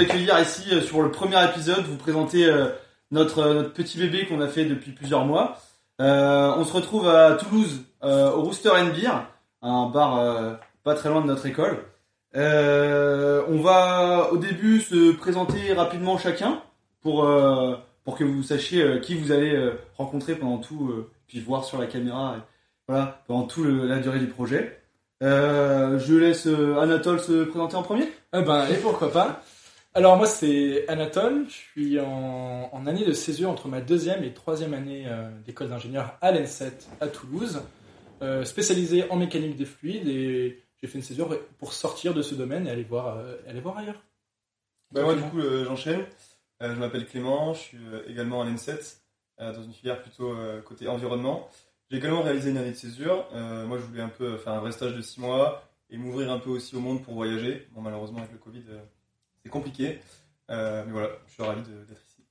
accueillir ici euh, sur le premier épisode, vous présenter euh, notre euh, notre petit bébé qu'on a fait depuis plusieurs mois. On se retrouve à Toulouse au Rooster and Beer, un bar pas très loin de notre école. On va au début se présenter rapidement chacun pour pour que vous sachiez qui vous allez rencontrer pendant tout, puis voir sur la caméra, voilà, pendant tout le- la durée du projet. Je laisse Anatole se présenter en premier. Ah ben, et pourquoi pas? Alors moi c'est Anatole, je suis en, en année de césure entre ma deuxième et troisième année euh, d'école d'ingénieur à l'ENSET à Toulouse, euh, spécialisé en mécanique des fluides et j'ai fait une césure pour sortir de ce domaine et aller voir, euh, aller voir ailleurs. Bah, moi, du coup, euh, j'enchaîne. Je m'appelle Clément, je suis également à l'ENSET, dans une filière plutôt côté environnement. J'ai également réalisé une année de césure. Moi, je voulais un peu faire un vrai stage de 6 mois et m'ouvrir un peu aussi au monde pour voyager. Bon, malheureusement, avec le Covid, c'est compliqué. Euh, mais voilà, je suis ravi d'être ici.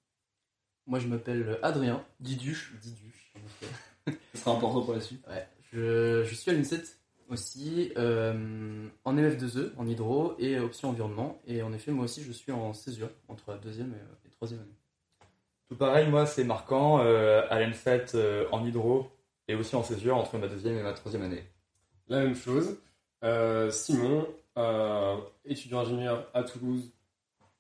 Moi, je m'appelle Adrien, Diduche. Diduche, en effet. Ce sera important pour la suite. Ouais. Je, je suis à l'INSET aussi, euh, en MF2E, en hydro et option environnement. Et en effet, moi aussi, je suis en césure entre la deuxième et, et troisième année. Tout pareil, moi c'est marquant euh, à euh, en hydro et aussi en césure entre ma deuxième et ma troisième année. La même chose. Euh, Simon, euh, étudiant ingénieur à Toulouse,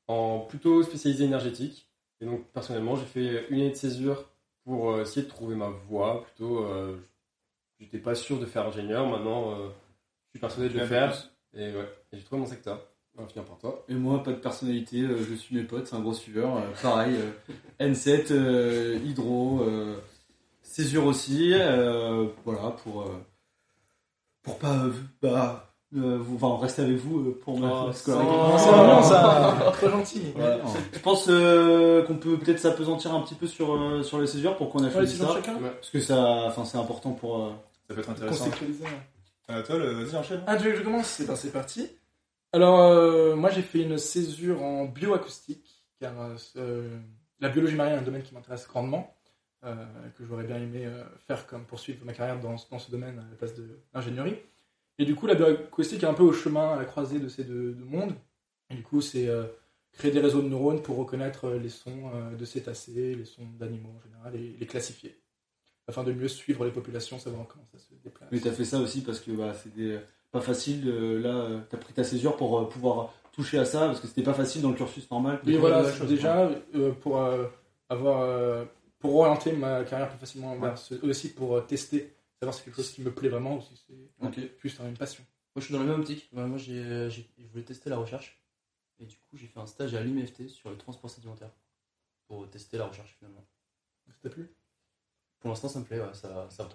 en plutôt spécialisé énergétique. Et donc, personnellement, j'ai fait une année de césure pour euh, essayer de trouver ma voie. Plutôt, euh, j'étais pas sûr de faire ingénieur. Maintenant, euh, je suis persuadé de le faire. plus. Et ouais, et j'ai trouvé mon secteur. On va finir par toi. Et moi, pas de personnalité, euh, je suis mes potes, c'est un gros suiveur. euh, pareil, euh, N7, euh, Hydro, euh, Césure aussi. euh, voilà, pour, euh, pour pas. bah, euh, vous, enfin, rester avec vous euh, pour ma Oh, scolarité. Oh, c'est vraiment ça, trop gentil. Voilà. Je pense euh, qu'on peut peut-être s'apesantir un petit peu sur, euh, sur les césures pour qu'on a Ouais, ça. chacun Parce que ça, enfin, c'est important pour. euh, Ça peut être intéressant. Anatole, vas-y, enchaîne. Ah, tu veux que je commence C'est ben, c'est parti. Alors, euh, moi, j'ai fait une césure en bioacoustique, car euh, la biologie marine est un domaine qui m'intéresse grandement, euh, que j'aurais bien aimé euh, faire comme poursuivre ma carrière dans, dans ce domaine à la place de l'ingénierie. Et du coup, la bioacoustique est un peu au chemin, à la croisée de ces deux, deux mondes. Et du coup, c'est euh, créer des réseaux de neurones pour reconnaître euh, les sons euh, de cétacés, les sons d'animaux en général, et les classifier, afin de mieux suivre les populations, savoir comment ça se déplace. Mais t'as fait ça aussi parce que bah, c'était pas facile. là, euh, t'as pris ta césure pour pouvoir toucher à ça parce que c'était pas facile dans le cursus normal. Oui, voilà, chose, déjà, euh, pour euh, avoir, pour orienter ma carrière plus facilement vers ce, aussi pour tester, savoir si c'est quelque chose qui me plaît vraiment ou si c'est Ok. plus une passion. Moi, je suis dans la même optique. Ouais, moi, j'ai, euh, j'ai- je voulais tester la recherche. Et du coup, j'ai fait un stage à l'UMFT sur le transport sédimentaire pour tester la recherche finalement. Ça t'a plu? Pour l'instant, ça me plaît, ouais, ça, ça va.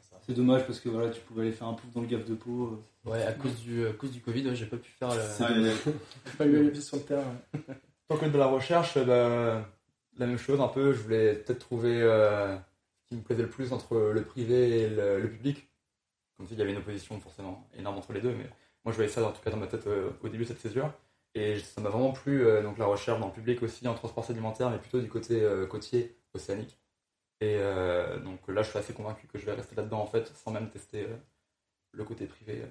Ça. C'est dommage parce que voilà, tu pouvais aller faire un pouf dans le gaffe de peau. euh. Ouais, à cause du, à cause du Covid, ouais, j'ai pas pu faire aïe. J'ai pas eu les pieds sur le terrain. Tant que de la recherche, bah, la même chose un peu, je voulais peut-être trouver euh, qui me plaisait le plus entre le privé et le, public. Comme si il y avait une opposition forcément énorme entre les deux, mais moi je voyais ça en tout cas dans ma tête euh, au début cette césure. Et ça m'a vraiment plu, euh, donc la recherche dans public aussi, en transport sédimentaire, mais plutôt du côté euh, côtier, océanique. Et donc là je suis assez convaincu que je vais rester là-dedans en fait, sans même tester le côté privé.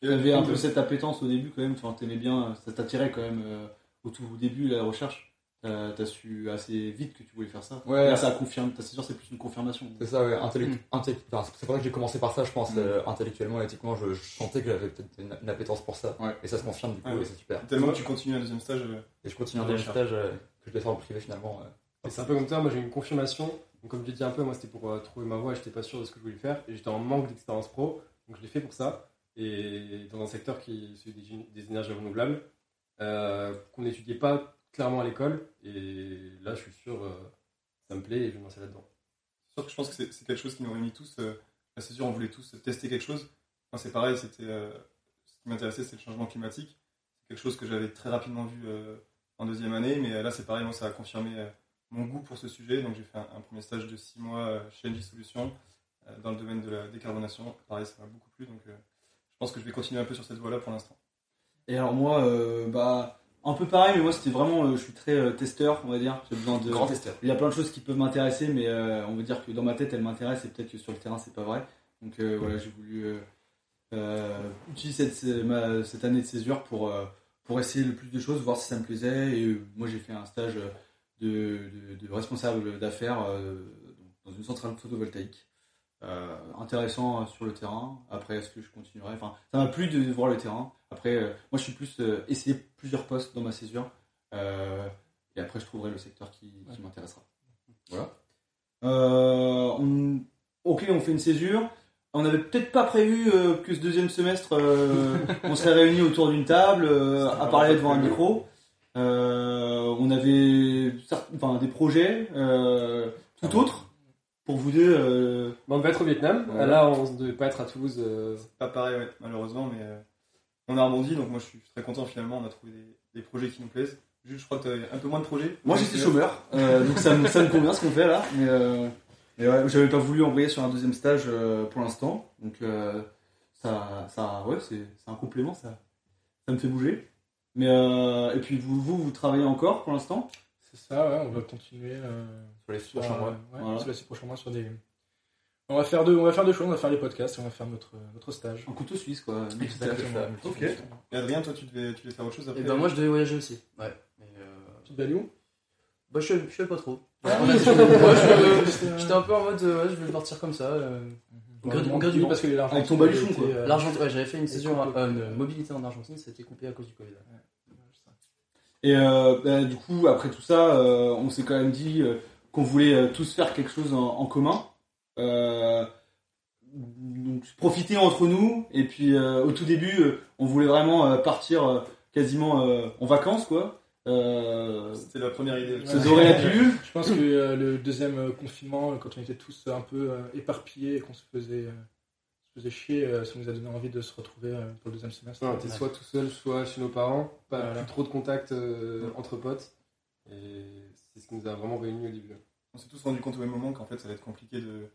Tu avais un peu cette appétence au début quand même. Enfin, t'aimais bien, ça t'attirait quand même au tout début la recherche? T'as as su assez vite que tu voulais faire ça. Ouais. Là, ça confirme. Ta césure, c'est plus une confirmation. C'est ça, ouais, intellect- Mm. intellect- enfin, c'est pour ça que j'ai commencé par ça, je pense, Mm. euh, intellectuellement, éthiquement, je, je sentais que j'avais peut-être une, une appétence pour ça. Ouais. Et ça se confirme du coup, Ouais. et c'est super. Tellement que tu continues un deuxième stage. euh, Et je continue un deuxième stage euh, que je vais faire en privé finalement. euh. Et c'est un peu comme toi, moi j'ai eu une confirmation. Donc, comme je l'ai dit un peu, moi c'était pour euh, trouver ma voie et j'étais pas sûr de ce que je voulais faire. Et j'étais en manque d'expérience pro. Donc je l'ai fait pour ça. Et dans un secteur qui est celui des, des énergies renouvelables, euh, qu'on n'étudiait pas clairement à l'école. Et là je suis sûr, euh, ça me plaît et je vais me lancer là-dedans. C'est sûr que je pense que c'est c'est quelque chose qui nous réunit tous. euh, la césure, on voulait tous tester quelque chose. Enfin, c'est pareil, c'était euh, ce qui m'intéressait, c'est le changement climatique. C'est quelque chose que j'avais très rapidement vu euh, en deuxième année, mais euh, là, c'est pareil, moi, ça a confirmé euh, mon goût pour ce sujet. Donc, j'ai fait un, un premier stage de six mois euh, chez NG Solutions euh, dans le domaine de la décarbonation. Pareil, ça m'a beaucoup plu, donc euh, je pense que je vais continuer un peu sur cette voie-là pour l'instant. Et alors moi, euh, bah un peu pareil, mais moi c'était vraiment, euh, je suis très euh, testeur, on va dire. J'ai besoin de. Grand testeur. Il y a plein de choses qui peuvent m'intéresser, mais euh, on va dire que dans ma tête elles m'intéressent et peut-être que sur le terrain c'est pas vrai. Donc voilà, j'ai voulu utiliser cette, ma- cette année de césure pour, pour essayer le plus de choses, voir si ça me plaisait. Et moi, j'ai fait un stage de, de, de responsable d'affaires dans une centrale photovoltaïque. Euh, intéressant euh, sur le terrain. Après, est-ce que je continuerai? Enfin, ça m'a plu de voir le terrain. Après, euh, moi, je suis plus euh, essayer plusieurs postes dans ma césure. Et après, je trouverai le secteur qui, qui m'intéressera. Voilà. On- ok, on fait une césure. On n'avait peut-être pas prévu que ce deuxième semestre, on serait réunis autour d'une table à parler devant un micro. On avait enfin, des projets tout autres pour vous deux. euh, Bon, on devait être au Vietnam. Ouais. Là, on ne devait pas être à Toulouse. euh, Pas pareil, ouais, malheureusement, mais euh, on a rebondi, donc moi je suis très content finalement, on a trouvé des, des projets qui nous plaisent. Juste, je crois que tu un peu moins de projets. Moi j'étais chômeur, euh, donc ça me, ça me convient ce qu'on fait là. Mais, euh, mais ouais, j'avais pas voulu envoyer sur un deuxième stage euh, pour l'instant. Donc euh, ça, ça, ouais, c'est c'est un complément, ça, ça me fait bouger. Mais euh, et puis vous, vous, vous travaillez encore pour l'instant? C'est ça, ouais, on va continuer euh, Sur les six sur, prochains euh, mois. ouais, Voilà. sur les six prochains mois sur des. On va faire deux, on va faire deux choses, on va faire les podcasts et on va faire notre, notre stage. Un couteau suisse quoi. Exactement. Ok. Et Adrien, toi tu devais, tu devais faire autre chose après Et ben moi je devais voyager aussi. Ouais. Mais, euh, Tu te où Bah je, je sais pas trop. Ah On euh, J'étais un peu en mode euh, ouais, je vais partir comme ça. euh, on gré- demande gré du parce que l'argent Avec ton baluchon, quoi. euh, L'Argentine, ouais, j'avais fait une euh, une mobilité en Argentine, ça a été coupé à cause du Covid. Et euh, bah, du coup, après tout ça, euh, on s'est quand même dit euh, qu'on voulait euh, tous faire quelque chose en, en commun. Euh, donc profiter entre nous. Et puis euh, au tout début, euh, on voulait vraiment euh, partir euh, quasiment euh, en vacances, quoi. Euh, C'était la première idée. Ça aurait plu. Je pense que euh, le deuxième confinement, quand on était tous un peu euh, éparpillés et qu'on se faisait, euh, faisait chier, euh, ça nous a donné envie de se retrouver euh, pour le deuxième semestre. on était soit tout seul, soit chez nos parents. Pas Voilà. plus trop de contact euh, entre potes. Et c'est ce qui nous a vraiment réunis au début. On s'est tous rendu compte au même moment qu'en fait ça va être compliqué de,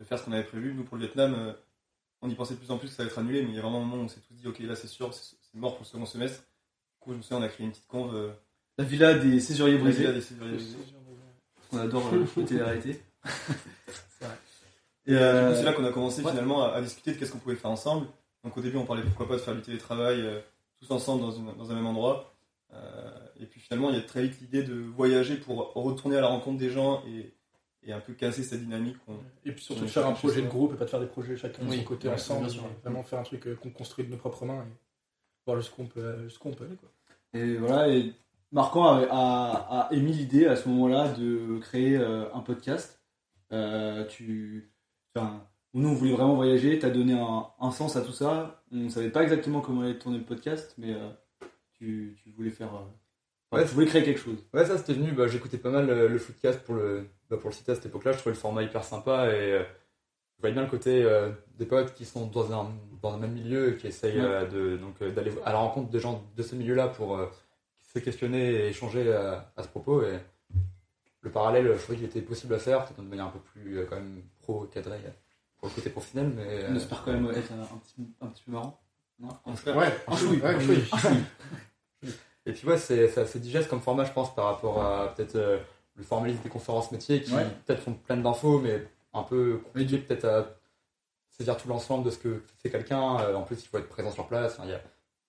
de faire ce qu'on avait prévu. Nous pour le Vietnam, euh, on y pensait de plus en plus que ça va être annulé, mais il y a vraiment un moment où on s'est tous dit ok là c'est sûr, c'est c'est mort pour le second semestre. Du coup je me souviens on a créé une petite conve. Euh, La villa des césuriers brisés. à des césuriers brisés. On adore euh, la télé-réalité. C'est vrai. Et euh, du coup, c'est là qu'on a commencé ouais. finalement à, à discuter de qu'est-ce qu'on pouvait faire ensemble. Donc au début, on parlait pourquoi pas de faire du télétravail euh, tous ensemble dans, une- dans un même endroit. Euh, et puis finalement, il y a très vite l'idée de voyager pour retourner à la rencontre des gens et, et un peu casser cette dynamique. Et puis surtout On de faire un projet de groupe et pas de faire des projets chacun de Oui, son côté ouais, ensemble. bien sûr. mais Vraiment faire un truc qu'on construit de nos propres mains et voir jusqu'où on peut, jusqu'où on peut aller. Quoi. Et voilà, et Marquand a, a- a émis l'idée à ce moment-là de créer euh, un podcast. Euh, tu, enfin, nous, on voulait vraiment voyager, tu as donné un, un sens à tout ça. On ne savait pas exactement comment allait tourner le podcast, mais euh, tu, tu voulais faire. euh, Ouais. tu voulais créer quelque chose. Ouais, ça c'était venu. Bah, J'écoutais pas mal euh, le footcast pour le, bah, pour le site à cette époque-là. Je trouvais le format hyper sympa et euh, je voyais bien le côté des potes qui sont dans un, dans un même milieu et qui essayent Ouais. de, donc, d'aller à la rencontre des gens de ce milieu-là pour se questionner et échanger à, à ce propos. Et le parallèle, je trouvais qu'il était possible à faire, peut-être de manière un peu plus quand même pro-cadré euh, pour le côté professionnel. Mais, On euh, espère quand même être un, un petit, un petit peu marrant. Non on fait- Ouais, Un chouille. ouais, chouille. Et puis ouais, c'est c'est assez digeste comme format, je pense, par rapport à peut-être euh, le formalisme des conférences métiers qui Ouais. peut-être sont pleines d'infos, mais un peu compliqué peut-être à saisir tout l'ensemble de ce que fait quelqu'un. Euh, en plus, il faut être présent sur place. Enfin, Il y a,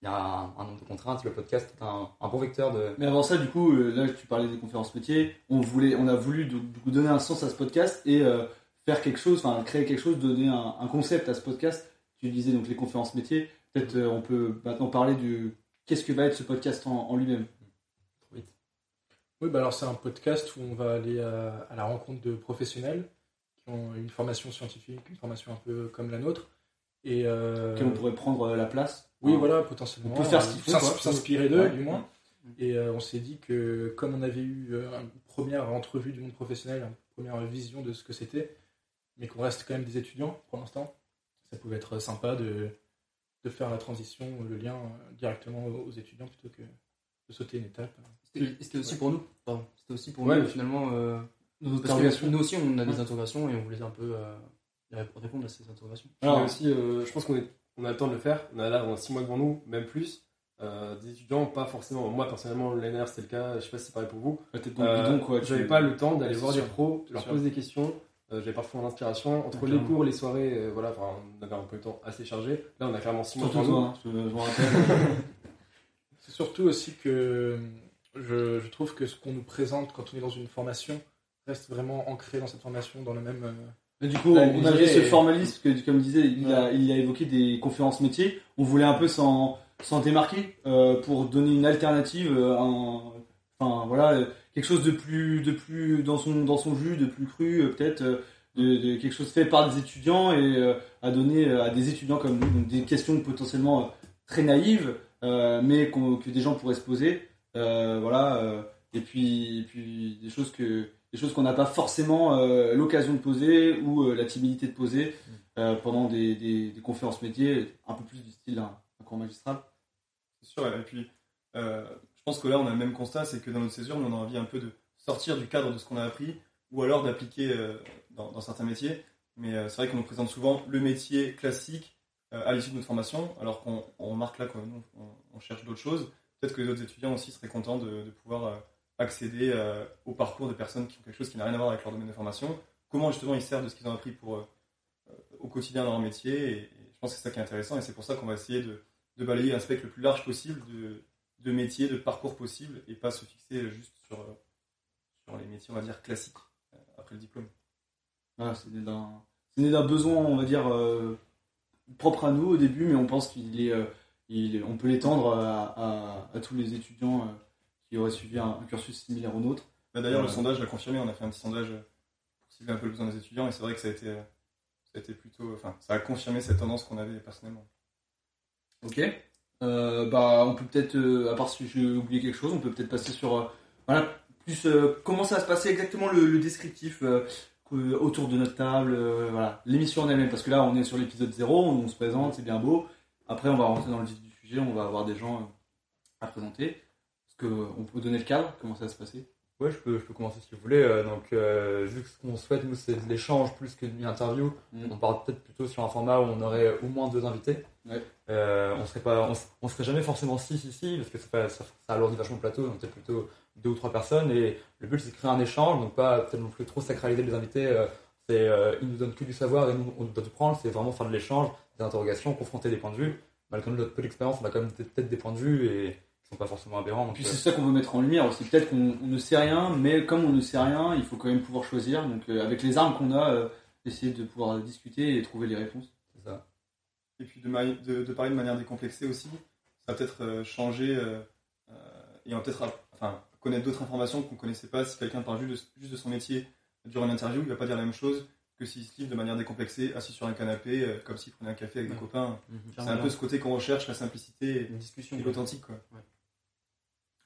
il y a un, un nombre de contraintes. Le podcast est un, un bon vecteur de. Mais avant ça, du coup, euh, là, tu parlais des conférences métiers. On voulait, on a voulu du du coup donner un sens à ce podcast et euh, faire quelque chose, enfin créer quelque chose, donner un, un concept à ce podcast. Tu disais donc les conférences métiers. Peut-être euh, on peut maintenant parler du qu'est-ce que va être ce podcast en, en lui-même. Oui, bah alors c'est un podcast où on va aller à, à la rencontre de professionnels qui ont une formation scientifique, une formation un peu comme la nôtre. Et euh, on pourrait prendre euh, la place. Oui, Hein. voilà, potentiellement. On peut faire ce qu'il faut. S'inspirer d'eux, Ouais. du moins. Et euh, on s'est dit que, comme on avait eu une première entrevue du monde professionnel, une première vision de ce que c'était, mais qu'on reste quand même des étudiants pour l'instant, ça pouvait être sympa de, de faire la transition, le lien euh, directement aux aux étudiants plutôt que de sauter une étape. C'était aussi pour nous. Pardon. C'était aussi pour Ouais. nous, finalement. euh, Nos parce que nous aussi, on a des interrogations et on voulait un peu euh, répondre à ces interrogations. Alors, aussi, euh, je pense qu'on on a le temps de le faire. On a là 6 mois devant nous, même plus. Euh, des étudiants, pas forcément. Moi, personnellement, l'NR, c'était le cas. Je sais pas si c'est pareil pour vous. Euh, quoi. J'avais tu- pas le temps d'aller Ouais, voir des pros, C'est leur sûr. poser des questions. Euh, j'avais parfois l'inspiration. Entre les cours, les soirées, euh, voilà, on avait un peu de temps assez chargé. Là, on a clairement 6 mois hein. C'est surtout aussi que je, je trouve que ce qu'on nous présente quand on est dans une formation reste vraiment ancré dans cette formation, dans le même. euh, Mais du coup, on avait ce formalisme que, comme disait, il a, il a évoqué des conférences métiers. On voulait un peu s'en, s'en démarquer euh, pour donner une alternative, euh, enfin voilà, euh, quelque chose de plus, de plus dans son, dans son jus, de plus cru, euh, peut-être, euh, de, quelque chose fait par des étudiants et euh, à donner à des étudiants comme nous, donc des questions potentiellement très naïves, mais que des gens pourraient se poser, voilà, et puis, puis des choses que des choses qu'on n'a pas forcément l'occasion de poser ou la timidité de poser pendant des, des- conférences métiers, un peu plus du style d'un un cours magistral. C'est sûr, et puis que là on a le même constat, c'est que dans notre césure, on a envie un peu de sortir du cadre de ce qu'on a appris, ou alors d'appliquer euh, dans, certains métiers. Mais euh, c'est vrai qu'on nous présente souvent le métier classique euh, à l'issue de notre formation, alors qu'on on remarque là nous on, cherche d'autres choses. Peut-être que les autres étudiants aussi seraient contents de, pouvoir accéder au parcours de personnes qui ont quelque chose qui n'a rien à voir avec leur domaine de formation. Comment justement ils servent de ce qu'ils ont appris pour, au quotidien dans leur métier. Et, je pense que c'est ça qui est intéressant et c'est pour ça qu'on va essayer de, de balayer un spectre le plus large possible de, de métiers, de parcours possibles et pas se fixer juste sur, euh, sur les métiers, on va dire, classiques euh, après le diplôme. C'est né d'un besoin, on va dire, euh, propre à nous au début, mais on pense qu'il est, euh, on peut l'étendre à, à- à tous les étudiants euh, qui auraient suivi un, un cursus similaire au nôtre. Bah, D'ailleurs, le sondage l'a confirmé, on a fait un petit sondage pour cibler un peu le besoin des étudiants et c'est vrai que ça a été, ça a été plutôt, enfin, ça a confirmé cette tendance qu'on avait personnellement. Ok. Euh, bah, on peut peut-être, euh, à part si j'ai oublié quelque chose, on peut peut-être passer sur, euh, voilà, plus comment ça va se passer exactement le, descriptif autour de notre table, l'émission en elle-même, parce que là on est sur l'épisode 0, on, se présente, c'est bien beau. Après on va rentrer dans le sujet, on va avoir des gens à présenter. Est-ce qu'on peut donner le cadre? Comment ça va se passer? Ouais, je peux, je peux commencer si vous voulez. Euh, donc, euh, vu que ce qu'on souhaite, nous, c'est de l'échange plus que d'une interview, Mm. on part peut-être plutôt sur un format où on aurait au moins deux invités. Ouais. Euh, on serait pas, on, serait jamais forcément six ici, parce que ça, fait- ça, ça alourdit vachement le plateau, donc peut-être plutôt deux ou trois personnes. Et le but, c'est de créer un échange, donc pas peut-être non plus trop sacraliser les invités. euh, c'est, ils nous donnent que du savoir et nous, on doit tout prendre. C'est vraiment faire de l'échange, des interrogations, confronter des points de vue. Malgré notre peu d'expérience, on a quand même peut-être des points de vue et sont pas forcément aberrants. Et donc, puis euh, c'est ça qu'on veut mettre en lumière aussi. Peut-être qu'on on ne sait rien, mais comme on ne sait rien, il faut quand même pouvoir choisir. Donc euh, avec les armes qu'on a, euh, essayer de pouvoir discuter et trouver les réponses. c'est ça. Et puis de, ma- de, de parler de manière décomplexée aussi, ça va peut-être changer euh, euh, et va peut-être enfin, connaître d'autres informations qu'on ne connaissait pas. Si quelqu'un parle juste de, juste de son métier durant une interview, il ne va pas dire la même chose que s'il se livre de manière décomplexée, assis sur un canapé, euh, comme s'il prenait un café avec des copains. Mhm. C'est un peu ce côté qu'on recherche, la simplicité Une discussion. et l'authentique. quoi.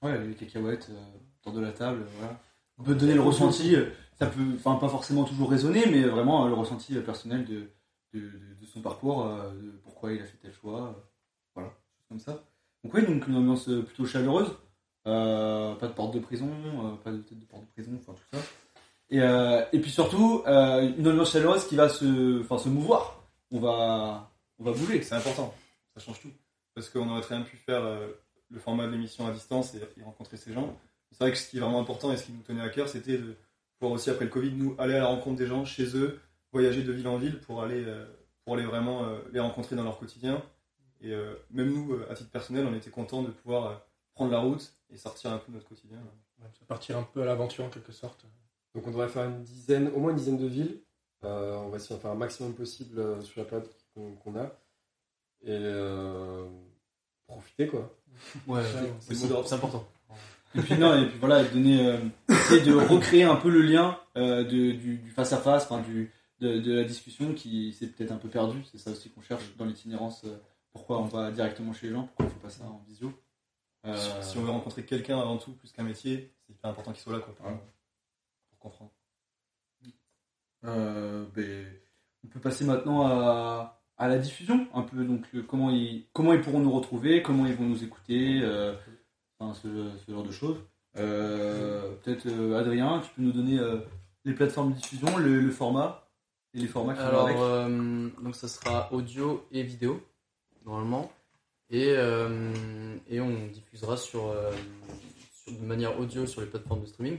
Ouais, les cacahuètes euh, autour de la table, euh, voilà. On peut donner le ressenti, euh, ça peut, enfin pas forcément toujours raisonner, mais vraiment le ressenti personnel de, de, son parcours, de pourquoi il a fait tel choix, voilà, comme ça. Donc oui, donc une ambiance plutôt chaleureuse, pas de porte de prison, pas de tête de porte de prison, enfin tout ça. Et, et puis surtout, une ambiance chaleureuse qui va se, se mouvoir. On va, on va bouger. C'est important, ça change tout. Parce qu'on aurait très bien pu faire le format de l'émission à distance et, et rencontrer ces gens. C'est vrai que ce qui est vraiment important et ce qui nous tenait à cœur, c'était de pouvoir aussi, après le Covid, nous aller à la rencontre des gens chez eux, voyager de ville en ville pour aller, euh, pour aller vraiment euh, les rencontrer dans leur quotidien. Et euh, même nous, euh, à titre personnel, on était contents de pouvoir euh, prendre la route et sortir un peu de notre quotidien. Ouais, ça partir un peu à l'aventure en quelque sorte. Donc on devrait faire une dizaine, au moins une dizaine de villes. Euh, on va essayer d'en faire un maximum possible euh, sur la période qu'on qu'on a. Et euh, profiter quoi. Ouais, C'est important. Et puis non, et puis voilà, donner, euh, essayer de recréer un peu le lien euh, de, du, du face à face, enfin du de, de la discussion qui s'est peut-être un peu perdu. C'est ça aussi qu'on cherche dans l'itinérance. euh, pourquoi on va directement chez les gens Pourquoi on fait pas ça en visio Euh, Si, si on veut rencontrer quelqu'un avant tout, plus qu'un métier, c'est hyper important qu'il soit là quoi, pour, Ouais. pour comprendre. euh, ben, on peut passer maintenant à, à la diffusion, un peu donc le- comment ils comment ils pourront nous retrouver, comment ils vont nous écouter, euh, enfin, ce, ce genre de choses. Euh, peut-être euh, Adrien, tu peux nous donner euh, les plateformes de diffusion, le, le format et les formats qui vont Alors, avec. euh, donc ça sera audio et vidéo, normalement. Et, euh, et on diffusera sur, euh, sur- de manière audio sur les plateformes de streaming.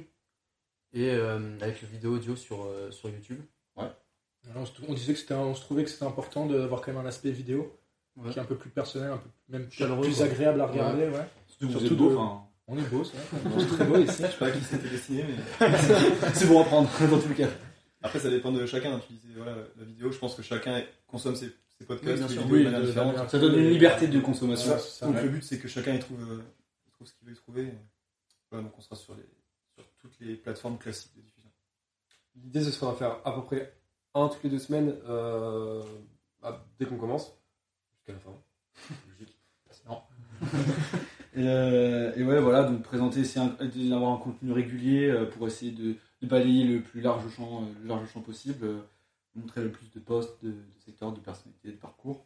Et euh, avec le vidéo audio sur, euh, sur YouTube. Ouais. Alors, on, disait que c'était, on se trouvait que c'était important d'avoir quand même un aspect vidéo Ouais. qui est un peu plus personnel, un peu même Chaleureux, plus quoi. agréable à regarder. Ouais. Surtout vous Surtout êtes beau, de- enfin, On est beau, c'est vrai. On est très beau ici. Je sais pas à qui c'était destiné, mais c'est bon à prendre dans tous les cas. après ça dépend de chacun. Tu disais voilà la vidéo, je pense que chacun consomme ses, ses podcasts, Oui, bien ses sûr. vidéos Oui, de manière de- de différente. manière- Ça donne une liberté de consommation. Ouais, ça, Donc ouais. le but c'est que chacun y trouve, euh, y trouve ce qu'il veut y trouver. Voilà, donc on sera sur, les, sur toutes les plateformes classiques de diffusion. L'idée, ce sera d'en faire à peu près un toutes les deux semaines euh, bah, dès qu'on commence, jusqu'à la fin. Logique. Et, euh, et ouais, voilà, donc présenter, c'est un- d'avoir un contenu régulier euh, pour essayer de, de balayer le plus large champ, euh, le large champ possible, euh, montrer le plus de postes, de, de secteurs, de personnalités, de parcours.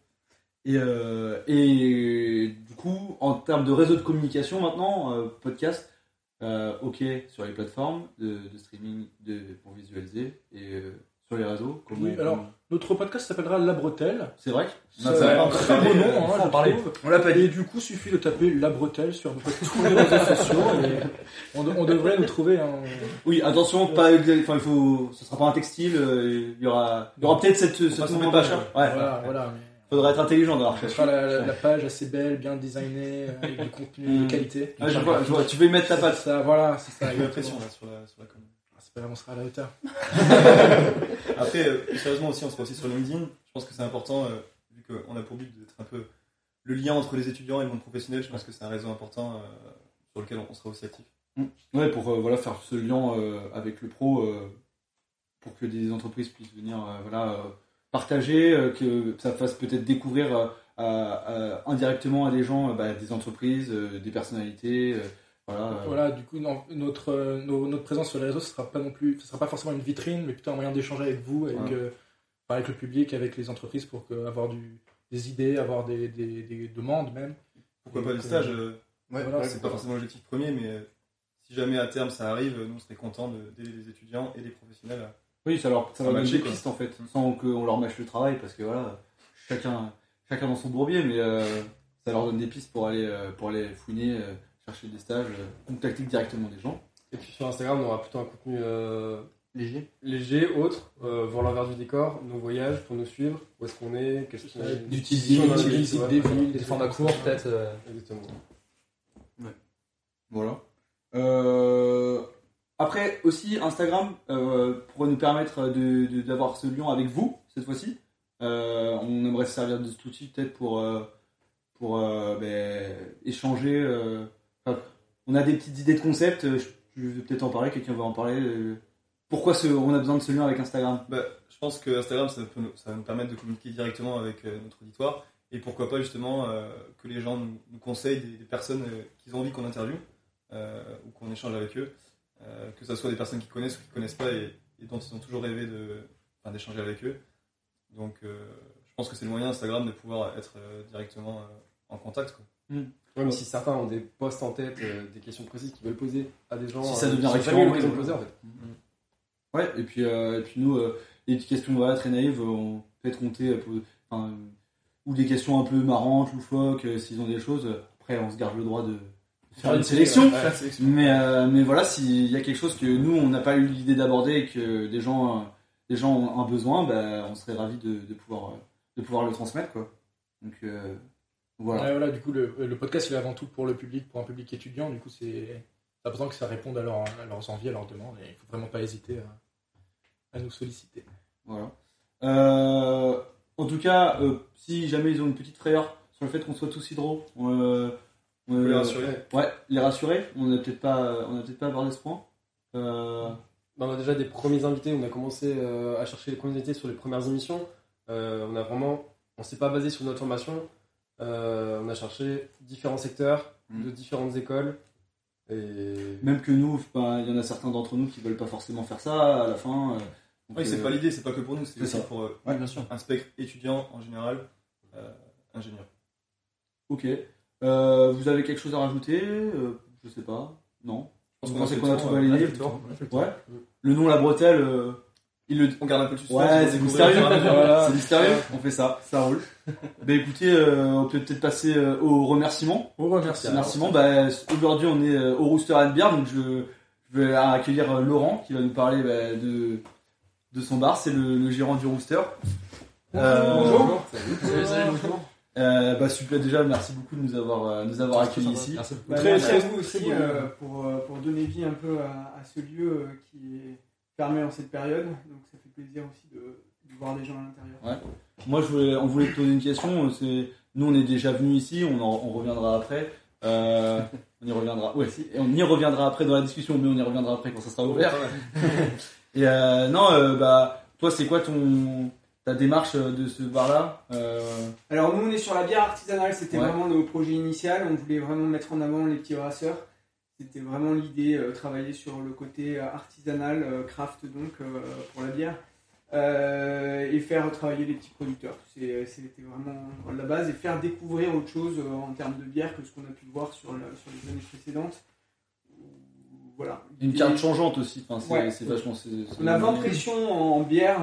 Et, euh, et du coup, en termes de réseau de communication maintenant, euh, podcast, euh, ok sur les plateformes de, de streaming de, pour visualiser et euh, sur les réseaux. comment- Oui, alors, Notre podcast s'appellera La Bretelle. c'est vrai va un très beau nom, euh, hein, faut en je parler. trouve. On l'a pas dit. Et du coup, suffit de taper La Bretelle sur tous les réseaux sociaux. et on, de- on devrait nous trouver un. Oui, attention, pas, exa- enfin, il faut, ce sera pas un textile, euh, il y aura, il y aura peut-être cette, ce pas se mouvement mettre d'achat. pas Ouais, voilà, voilà. mais faudrait être intelligent dans la Ce recherche. sera la, la- la page assez belle, bien designée, euh, avec du contenu de qualité. Ah, je vois, je vois, tu veux y mettre ta C'est patte. ça, voilà, c'est ça. Il y a la exactement. pression là sur la, sur la com. C'est pas grave, on sera à la hauteur. Après, euh, sérieusement aussi, on sera aussi sur LinkedIn. Je pense que c'est important, euh, vu qu'on a pour but d'être un peu le lien entre les étudiants et le monde professionnel. Je pense que c'est un réseau important euh, sur lequel on sera aussi actif. Ouais, pour euh, voilà, faire ce lien euh, avec le pro, euh, pour que des entreprises puissent venir euh, voilà, euh, partager, euh, que ça fasse peut-être découvrir euh, à- à- indirectement à des gens euh, bah, des entreprises, euh, des personnalités. Euh, voilà, euh, Voilà, du coup, non, notre, euh, notre présence sur les réseaux, ce sera pas non plus, ce sera pas forcément une vitrine, mais plutôt un moyen d'échanger avec vous, avec, Ouais. euh, enfin, avec le public, avec les entreprises, pour que, avoir du, des idées, avoir des, des, des demandes même. Pourquoi pas des euh, stages euh, Ouais, Voilà, ouais, C'est pas forcément l'objectif premier, mais euh, si jamais à terme ça arrive, nous on serait contents de- d'aider les étudiants et les professionnels. à- Oui, ça leur, ça Ça leur donne matchait, des quoi. pistes en fait, Mm. sans qu'on leur mâche le travail, parce que voilà, chacun, chacun dans son bourbier, mais euh, ça leur donne des pistes pour aller, euh, pour aller fouiner, euh, chercher des stages, euh, contacter directement des gens. Et puis sur Instagram, on aura plutôt un contenu euh, Léger. léger, autre, euh, voir l'envers du décor, nos voyages pour nous suivre, où est-ce qu'on est, qu'est-ce qu'on. D'utiliser Sur la des villes, Des des formats courts, peut-être. euh, Exactement. Voilà. Euh, après aussi Instagram euh, pourrait nous permettre de- de- d'avoir ce lien avec vous cette fois-ci. Euh, on aimerait se servir de cet outil peut-être pour euh, pour euh, ben, échanger. On a des petites idées de concept. euh, Je, vais peut-être en parler. Quelqu'un va en parler. euh, pourquoi on a besoin de ce lien avec Instagram? Bah, je pense que Instagram, ça, va nous permettre de communiquer directement avec euh, notre auditoire. Et pourquoi pas justement que les gens nous, conseillent des, personnes qu'ils ont envie qu'on interviewe ou qu'on échange avec eux. Que ce soit des personnes qui connaissent ou qui connaissent pas et, dont ils ont toujours rêvé d'échanger avec eux. Donc je pense que c'est le moyen Instagram de pouvoir être directement en contact. Ouais, mais si certains ont des postes en tête, euh, des questions précises qu'ils veulent poser à des gens, Si ça euh, devient qui ont récurrent, oui, de poser en fait. Ouais. Et puis euh, et puis nous euh, des petites questions voilà, très naïves. On peut être compter enfin, ou des questions un peu marrantes, loufoques, euh, s'ils ont des choses. Après on se garde le droit de faire une sélection. Ouais, Mais, euh, mais voilà, s'il y a quelque chose que nous, on n'a pas eu l'idée d'aborder et que des gens, euh, des gens ont un besoin, bah, on serait ravis de, de, pouvoir, de pouvoir le transmettre. Quoi. Donc euh, voilà. Ouais, voilà, du coup, le, le podcast, il est avant tout pour le public, pour un public étudiant. Du coup, c'est important que ça réponde à, leur- à leurs envies, à leurs demandes. Et il faut vraiment pas hésiter à, à nous solliciter. voilà. Euh, en tout cas, euh, si jamais ils ont une petite frayeur sur le fait qu'on soit tous hydro, euh, On peut les euh, rassurer. Ouais, les rassurer. On n'a peut-être pas, on a peut-être pas abordé ce point. Euh, Bah, on a déjà des premiers invités, on a commencé euh, à chercher les premiers invités sur les premières émissions. Euh, on a vraiment, on s'est pas basé sur notre formation. Euh, on a cherché différents secteurs, Mm. de différentes écoles. Et même que nous, il y en a certains d'entre nous qui veulent pas forcément faire ça à la fin. euh, Oui, c'est euh, pas l'idée, c'est pas que pour nous, c'est aussi ça. pour euh, Ouais, bien sûr. un spectre étudiant en général, euh, ingénieur. Ok. Euh, vous avez quelque chose à rajouter Euh, Je sais pas. Non. Je pense qu'on a tout Ouais. Le nom La Bretelle, euh, il le. On garde un peu de suspense. Ouais, c'est mystérieux. au. Voilà, c'est mystérieux. On fait ça, ça roule. bah écoutez, euh, on peut peut-être passer euh, aux remerciements. Au remercie. Remerciements. Bah, aujourd'hui, on est euh, au Rooster and Beer, donc je, je vais accueillir euh, Laurent qui va nous parler bah, de de son bar, c'est le, le gérant du Rooster. Bonjour. Salut, salut, bonjour. Euh, bah super déjà merci beaucoup de nous avoir euh, nous avoir accueillis ici. Merci beaucoup. Bah, Très- merci à vous aussi euh, pour, pour donner vie un peu à, à ce lieu euh, qui est fermé en cette période. Donc ça fait plaisir aussi de, de voir des gens à l'intérieur. Moi je voulais on voulait te poser une question, c'est nous on est déjà venus ici, on en, on reviendra après. Euh, on y reviendra. Ouais, si, et on y reviendra après dans la discussion, mais on y reviendra après quand ça sera ouvert. Et euh, non, euh, bah toi c'est quoi ton ta démarche euh, de ce bar là Alors nous on est sur la bière artisanale, c'était Ouais. vraiment le projet initial. On voulait vraiment mettre en avant les petits brasseurs. C'était vraiment l'idée, euh, travailler sur le côté euh, artisanal, euh, craft donc euh, pour la bière. Et faire travailler les petits producteurs. C'était vraiment la base et faire découvrir autre chose en termes de bière que ce qu'on a pu voir sur, le- sur les années précédentes. Voilà. Une carte changeante aussi. Enfin, c'est Ouais. vachement. c'est- on a 20 pressions en bière,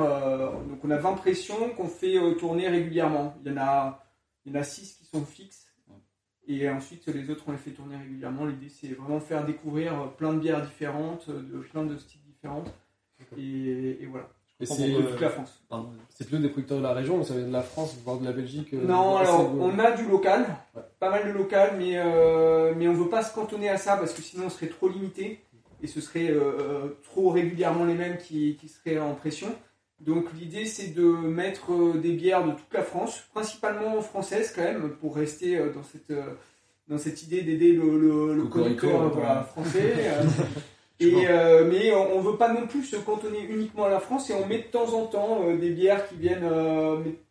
donc on a 20 pressions qu'on fait tourner régulièrement. Il y en a, il y en a 6 qui sont fixes et ensuite les autres on les fait tourner régulièrement. L'idée c'est vraiment faire découvrir euh, plein de bières différentes, euh, de plein de styles différents et, et voilà. Et c'est toute la France. C'est plutôt des producteurs de la région, ça vient de la France, voire de la Belgique. euh, Non, alors on a du local, Ouais. pas mal de local, mais, euh, mais on veut pas se cantonner à ça parce que sinon on serait trop limité et ce serait euh, trop régulièrement les mêmes qui, qui seraient en pression. Donc l'idée c'est de mettre euh, des bières de toute la France, principalement françaises quand même, pour rester euh, dans cette, euh, dans cette idée d'aider le, le, le producteur voilà, français. et, euh, mais on on veut pas non plus se cantonner uniquement à la France et on met de temps en temps des bières qui viennent,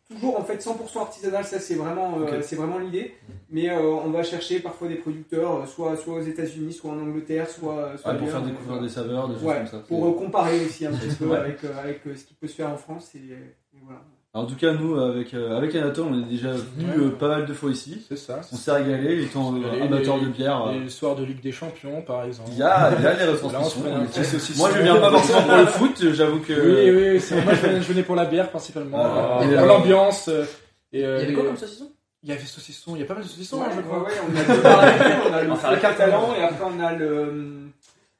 toujours en fait 100% artisanales, ça c'est vraiment, euh, c'est vraiment l'idée. Mais euh, on va chercher parfois des producteurs, euh, soit, soit aux États-Unis, soit en Angleterre, soit, soit Ouais, pour faire découvrir des saveurs, des choses Ouais, comme ça. pour euh, comparer aussi un petit peu Ouais. avec, euh, avec ce qui peut se faire en France. Et, et voilà. Alors, en tout cas, nous, avec, euh, avec Anatole, on est déjà Ouais. euh, pas mal de fois ici. C'est ça. On s'est régalé, étant euh, amateur de bière. Les soirs de Ligue des Champions, par exemple. Il y a, il y a les retransmissions. Moi, je viens pas forcément pour le foot, j'avoue que. Oui, oui, c'est- moi je venais, je venais pour la bière principalement, Ah, et l'ambiance. Il y avait quoi comme saucisson? Il y avait saucisson, il y a pas mal de saucissons, Ouais, hein, je crois. ouais, on a deux on a le catalan et après on a le,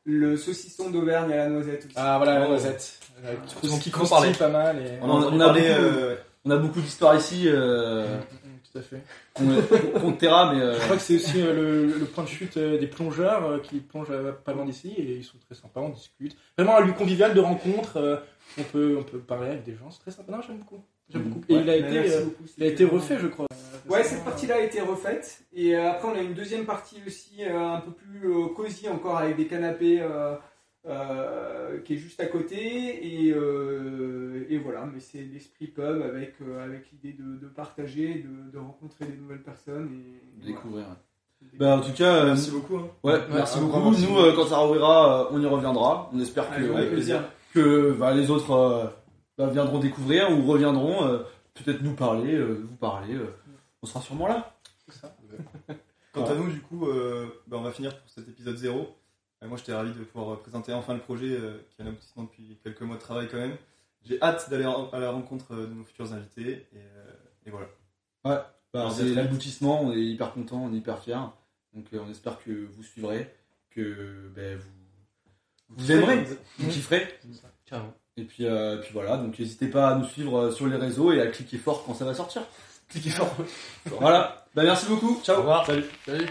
le saucisson d'Auvergne à la noisette aussi. Ah voilà, la noisette. Parler. pas mal. Et... On, a- on a parlé, beaucoup, euh, on a beaucoup d'histoires ici, euh, Tout à fait. contre Terra, mais. euh, Je crois que c'est aussi euh, le, le point de chute euh, des plongeurs euh, qui plongent euh, pas loin d'ici et ils sont très sympas, on discute. Vraiment un lieu convivial de rencontre, euh, on, peut, on peut parler avec des gens, c'est très sympa. Non, j'aime beaucoup. J'aime Mhm. beaucoup. Et Ouais, il a été, euh, beaucoup, il a été refait, je crois. Ouais, cette partie-là a été refaite. Et euh, après, on a une deuxième partie aussi, euh, un peu plus euh, cosy encore, avec des canapés euh, qui est juste à côté. Et, euh, et voilà, mais c'est l'esprit pub avec, euh, avec l'idée de, de partager, de, de rencontrer des nouvelles personnes. Et, et découvrir. voilà. Bah, en tout cas, euh, Merci beaucoup. hein. ouais, merci un beaucoup. merci. Nous, euh, quand ça rouvrira, euh, on y reviendra. On espère que, Avec grand plaisir. que bah, les autres euh, bah, viendront découvrir ou reviendront euh, peut-être nous parler, euh, vous parler. euh, on sera sûrement là. C'est ça. Quant à nous, du coup, euh, bah, on va finir pour cet épisode 0. Moi, j'étais ravi de pouvoir euh, présenter enfin le projet euh, qui est un aboutissement depuis quelques mois de travail quand même. J'ai hâte d'aller à la rencontre euh, de nos futurs invités. Et, euh, et voilà. Bah, Alors, c'est l'aboutissement, on est hyper content, on est hyper fiers. Donc euh, on espère que vous suivrez, que ben, vous, vous aimerez, vous kifferez. Carrément. Et puis, euh, puis voilà, donc n'hésitez pas à nous suivre sur les réseaux et à cliquer fort quand ça va sortir. Cliquez fort. voilà, bah, merci beaucoup, ciao. Au revoir. Salut. Salut.